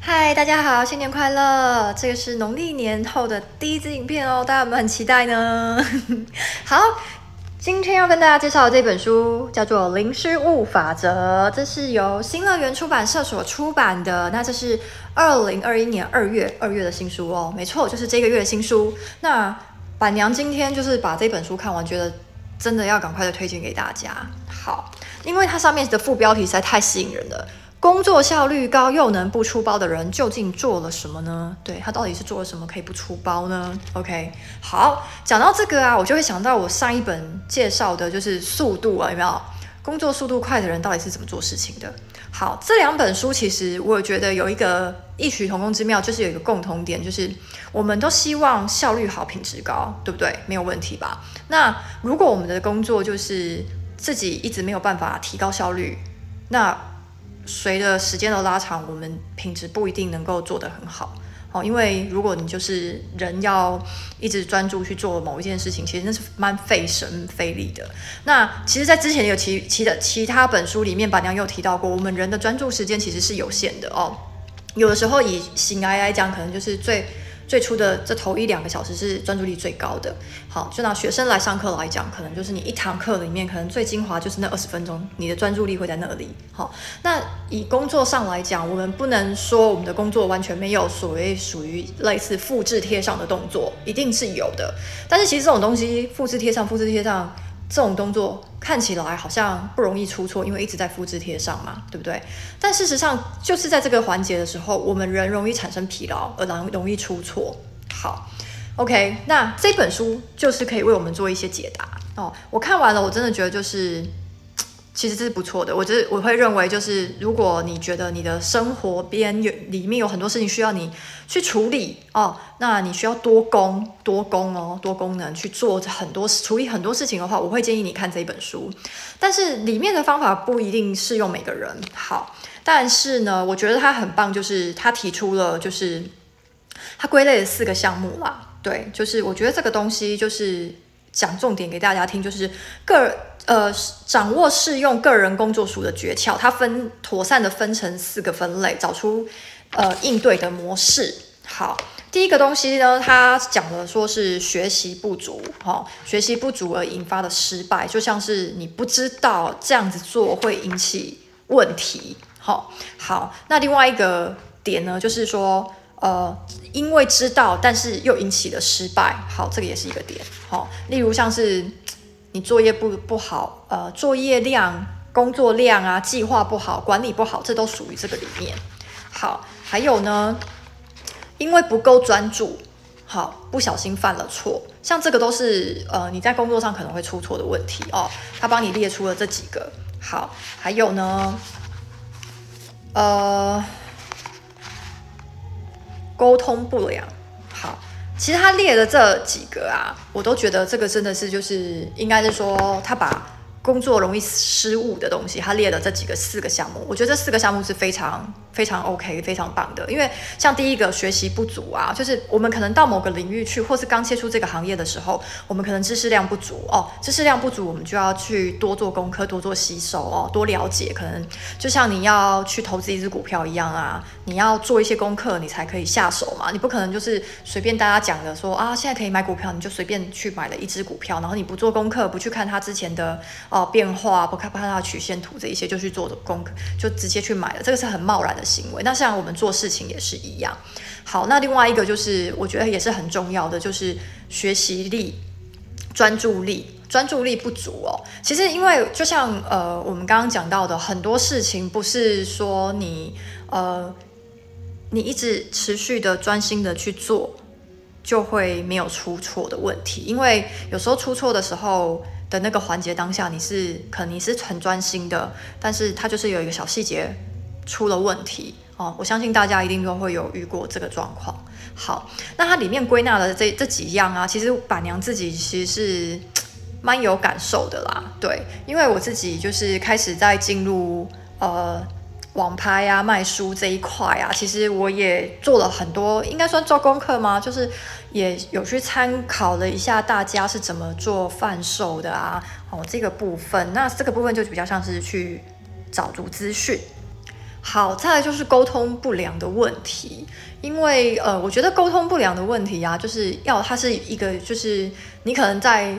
嗨，大家好，新年快乐！这个是农历年后的第一支影片哦，大家有没有很期待呢？好，今天要跟大家介绍的这本书叫做《零失误法则》，这是由新乐园出版社所出版的。那这是二零二一年二月二月的新书哦，没错，就是这个月的新书。那板娘今天就是把这本书看完，觉得真的要赶快的推荐给大家。好，因为它上面的副标题实在太吸引人了。工作效率高又能不出包的人究竟做了什么呢？对，他到底是做了什么可以不出包呢？OK，好，讲到这个啊，我就会想到我上一本介绍的就是速度啊，有没有？工作速度快的人到底是怎么做事情的？好，这两本书其实我觉得有一个异曲同工之妙，就是有一个共同点，就是我们都希望效率好、品质高，对不对？没有问题吧？那如果我们的工作就是自己一直没有办法提高效率，那随着时间的拉长，我们品质不一定能够做得很好哦。因为如果你就是人要一直专注去做某一件事情，其实那是蛮费神费力的。那其实，在之前有其其的其他本书里面，板娘有提到过，我们人的专注时间其实是有限的哦。有的时候以醒来来讲，可能就是最。最初的这头一两个小时是专注力最高的。好，就拿学生来上课来讲，可能就是你一堂课里面，可能最精华就是那二十分钟，你的专注力会在那里。好，那以工作上来讲，我们不能说我们的工作完全没有所谓属于类似复制贴上的动作，一定是有的。但是其实这种东西，复制贴上，复制贴上。这种动作看起来好像不容易出错，因为一直在复制贴上嘛，对不对？但事实上，就是在这个环节的时候，我们人容易产生疲劳，而然容易出错。好，OK，那这本书就是可以为我们做一些解答哦。我看完了，我真的觉得就是。其实这是不错的，我就是我会认为，就是如果你觉得你的生活边有里面有很多事情需要你去处理哦，那你需要多功多功哦，多功能去做很多处理很多事情的话，我会建议你看这一本书。但是里面的方法不一定适用每个人。好，但是呢，我觉得它很棒，就是他提出了，就是他归类了四个项目啦。对，就是我觉得这个东西就是讲重点给大家听，就是个。呃，掌握适用个人工作书的诀窍，它分妥善的分成四个分类，找出呃应对的模式。好，第一个东西呢，它讲的说是学习不足，哈、学习不足而引发的失败，就像是你不知道这样子做会引起问题。好、好，那另外一个点呢，就是说，呃，因为知道，但是又引起了失败。好，这个也是一个点。好、例如像是。你作业不不好，呃，作业量、工作量啊，计划不好，管理不好，这都属于这个里面。好，还有呢，因为不够专注，好，不小心犯了错，像这个都是呃你在工作上可能会出错的问题哦。他帮你列出了这几个。好，还有呢，呃，沟通不良。好。其实他列的这几个啊，我都觉得这个真的是就是应该是说他把。工作容易失误的东西，他列了这几个四个项目，我觉得这四个项目是非常非常 OK、非常棒的。因为像第一个学习不足啊，就是我们可能到某个领域去，或是刚接触这个行业的时候，我们可能知识量不足哦，知识量不足，我们就要去多做功课、多做吸收哦，多了解。可能就像你要去投资一只股票一样啊，你要做一些功课，你才可以下手嘛。你不可能就是随便大家讲的说啊，现在可以买股票，你就随便去买了一只股票，然后你不做功课，不去看它之前的。哦，变化不看不看它曲线图这一些就去做的功课，就直接去买了，这个是很贸然的行为。那像我们做事情也是一样。好，那另外一个就是我觉得也是很重要的，就是学习力、专注力，专注力不足哦。其实因为就像呃我们刚刚讲到的，很多事情不是说你呃你一直持续的专心的去做就会没有出错的问题，因为有时候出错的时候。的那个环节当下，你是可能你是很专心的，但是它就是有一个小细节出了问题哦。我相信大家一定都会有遇过这个状况。好，那它里面归纳的这这几样啊，其实板娘自己其实是 蛮有感受的啦。对，因为我自己就是开始在进入呃。网拍啊，卖书这一块啊，其实我也做了很多，应该算做功课吗？就是也有去参考了一下大家是怎么做贩售的啊，哦，这个部分，那这个部分就比较像是去找足资讯。好，再来就是沟通不良的问题，因为呃，我觉得沟通不良的问题啊，就是要它是一个，就是你可能在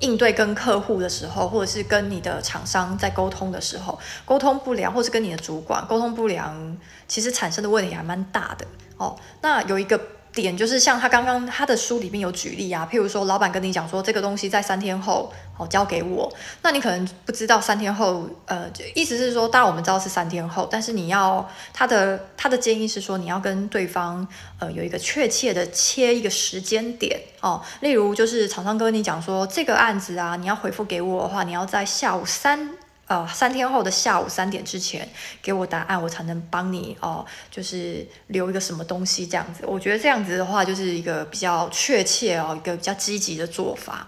应对跟客户的时候，或者是跟你的厂商在沟通的时候，沟通不良，或是跟你的主管沟通不良，其实产生的问题还蛮大的哦。那有一个。点就是像他刚刚他的书里面有举例啊，譬如说老板跟你讲说这个东西在三天后好交给我，那你可能不知道三天后，呃，意思是说，当然我们知道是三天后，但是你要他的他的建议是说你要跟对方呃有一个确切的切一个时间点哦，例如就是厂商跟你讲说这个案子啊，你要回复给我的话，你要在下午三。呃，三天后的下午三点之前给我答案，我才能帮你哦、就是留一个什么东西这样子。我觉得这样子的话，就是一个比较确切哦，一个比较积极的做法。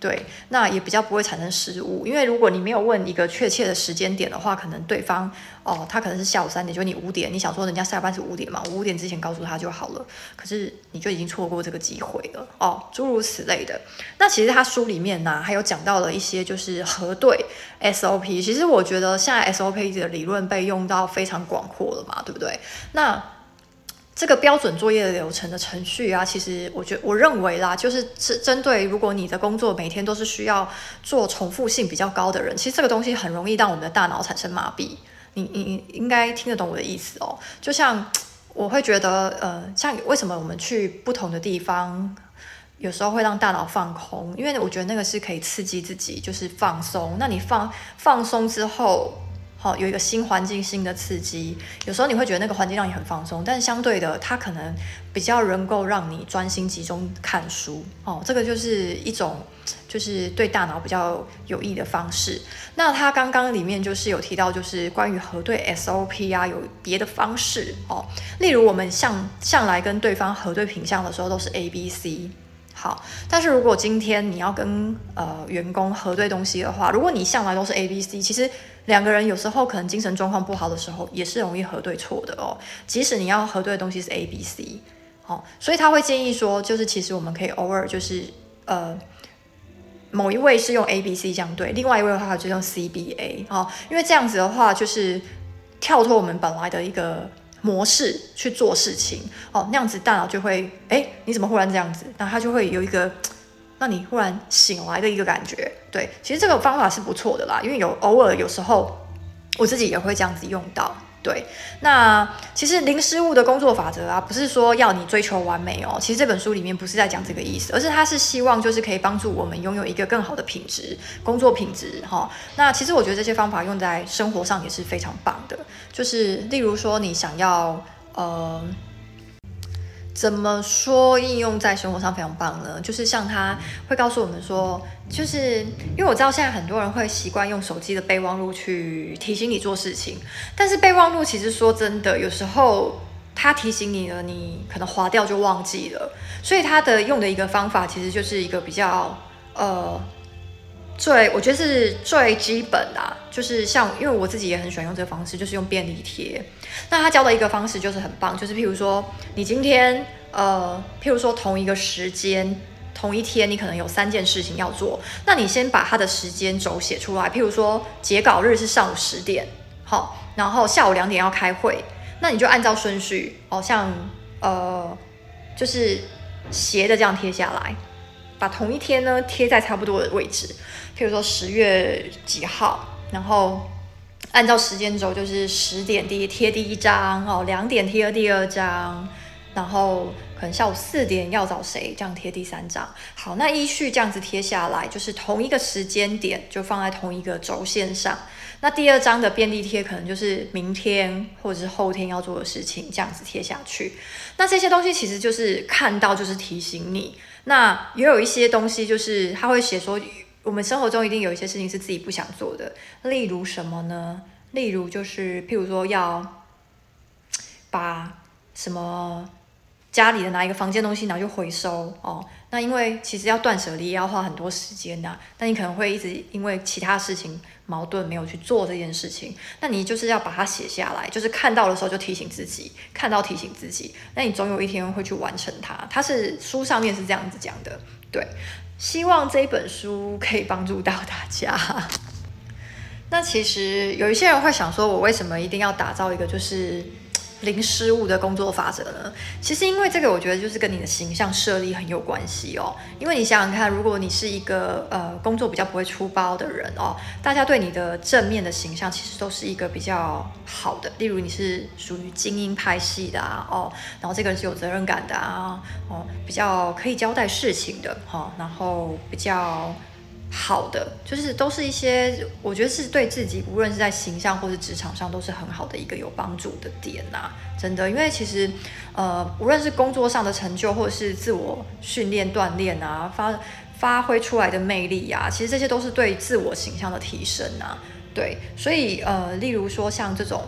对，那也比较不会产生失误，因为如果你没有问一个确切的时间点的话，可能对方哦，他可能是下午三点，就你五点，你想说人家下班是五点嘛，五点之前告诉他就好了，可是你就已经错过这个机会了哦，诸如此类的。那其实他书里面呢、还有讲到了一些就是核对 SOP，其实我觉得现在 SOP 的理论被用到非常广阔了嘛，对不对？那这个标准作业的流程的程序啊，其实我觉我认为啦，就是是针对如果你的工作每天都是需要做重复性比较高的人，其实这个东西很容易让我们的大脑产生麻痹。你你应该听得懂我的意思哦。就像我会觉得，呃，像为什么我们去不同的地方，有时候会让大脑放空，因为我觉得那个是可以刺激自己，就是放松。那你放放松之后。好，有一个新环境、新的刺激，有时候你会觉得那个环境让你很放松，但相对的，它可能比较能够让你专心集中看书。哦，这个就是一种，就是对大脑比较有益的方式。那他刚刚里面就是有提到，就是关于核对 SOP 啊，有别的方式哦。例如我们向向来跟对方核对品项的时候，都是 A、B、C。好，但是如果今天你要跟呃员工核对东西的话，如果你向来都是 A、B、C，其实两个人有时候可能精神状况不好的时候，也是容易核对错的哦。即使你要核对的东西是 A、B、C，哦，所以他会建议说，就是其实我们可以偶尔就是呃某一位是用 A、B、C 这样对，另外一位的话就用 C、B、A，哦，因为这样子的话就是跳脱我们本来的一个。模式去做事情哦，那样子大脑就会哎，你怎么忽然这样子？那他就会有一个让你忽然醒来的一个感觉。对，其实这个方法是不错的啦，因为有偶尔有时候我自己也会这样子用到。对，那其实零失误的工作法则啊，不是说要你追求完美哦。其实这本书里面不是在讲这个意思，而是他是希望就是可以帮助我们拥有一个更好的品质，工作品质哈、那其实我觉得这些方法用在生活上也是非常棒的，就是例如说你想要呃。怎么说应用在生活上非常棒呢？就是像他会告诉我们说，就是因为我知道现在很多人会习惯用手机的备忘录去提醒你做事情，但是备忘录其实说真的，有时候他提醒你了，你可能划掉就忘记了。所以他的用的一个方法，其实就是一个比较呃。最我觉得是最基本的，就是像因为我自己也很喜欢用这个方式，就是用便利贴。那他教的一个方式就是很棒，就是譬如说你今天呃，譬如说同一个时间同一天，你可能有三件事情要做，那你先把它的时间轴写出来。譬如说截稿日是上午十点，好，然后下午两点要开会，那你就按照顺序，哦，像呃，就是斜的这样贴下来。把同一天呢贴在差不多的位置，譬如说十月几号，然后按照时间轴就是十点第一贴第一张哦，两点贴第二张，然后可能下午四点要找谁这样贴第三张。好，那依序这样子贴下来，就是同一个时间点就放在同一个轴线上。那第二张的便利贴可能就是明天或者是后天要做的事情，这样子贴下去。那这些东西其实就是看到就是提醒你。那也有一些东西，就是他会写说，我们生活中一定有一些事情是自己不想做的，例如什么呢？例如就是，譬如说要把什么家里的哪一个房间东西拿去回收哦。那因为其实要断舍离也要花很多时间的，那你可能会一直因为其他事情矛盾没有去做这件事情。那你就是要把它写下来，就是看到的时候就提醒自己，看到提醒自己，那你总有一天会去完成它。它是书上面是这样子讲的，对。希望这一本书可以帮助到大家。那其实有一些人会想说，我为什么一定要打造一个就是零失误的工作法则呢？其实因为这个，我觉得就是跟你的形象设立很有关系哦。因为你想想看，如果你是一个呃工作比较不会出包的人哦，大家对你的正面的形象其实都是一个比较好的。例如你是属于精英派系的啊，哦，然后这个人是有责任感的啊，哦，比较可以交代事情的哈，哦，然后比较。好的，就是都是一些我觉得是对自己，无论是在形象或是职场上，都是很好的一个有帮助的点呐、真的，因为其实呃，无论是工作上的成就，或者是自我训练锻炼啊，发发挥出来的魅力啊，其实这些都是对自我形象的提升啊。对，所以呃，例如说像这种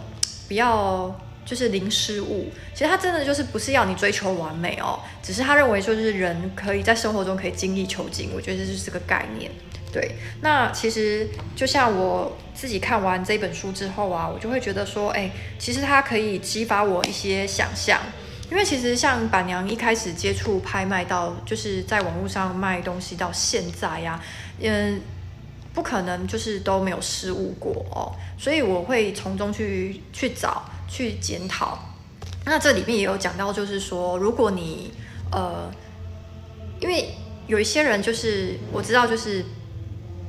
比较就是零失误，其实他真的就是不是要你追求完美哦，只是他认为说就是人可以在生活中可以精益求精，我觉得这就是个概念。对，那其实就像我自己看完这本书之后啊，我就会觉得说，哎，其实它可以激发我一些想象，因为其实像板娘一开始接触拍卖到，就是在网络上卖东西到现在呀，嗯，不可能就是都没有失误过哦，所以我会从中去去找去检讨。那这里面也有讲到，就是说，如果你呃，因为有一些人就是我知道就是。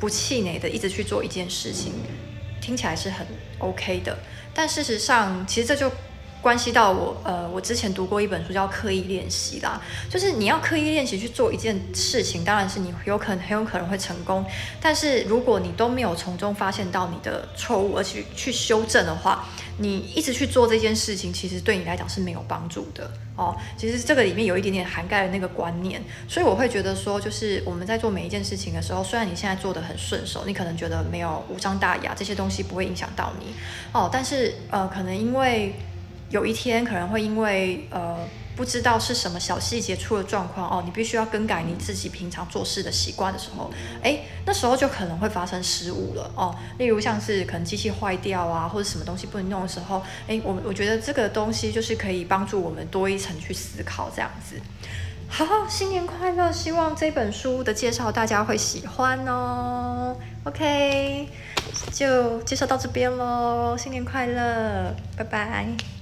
不气馁的一直去做一件事情，听起来是很 OK 的，但事实上，其实这就关系到我，呃，我之前读过一本书叫《刻意练习》啦，就是你要刻意练习去做一件事情，当然是你有可能很有可能会成功，但是如果你都没有从中发现到你的错误，而且去修正的话，你一直去做这件事情，其实对你来讲是没有帮助的。哦。其实这个里面有一点点涵盖了那个观念，所以我会觉得说，就是我们在做每一件事情的时候，虽然你现在做得很顺手，你可能觉得没有无伤大雅，这些东西不会影响到你。哦，但是呃，可能因为有一天可能会因为呃。不知道是什么小细节出了状况哦，你必须要更改你自己平常做事的习惯的时候，诶，那时候就可能会发生失误了哦。例如像是可能机器坏掉啊，或者什么东西不能用的时候，诶，我我觉得这个东西就是可以帮助我们多一层去思考这样子。好，新年快乐！希望这本书的介绍大家会喜欢哦。OK，就介绍到这边喽，新年快乐，拜拜。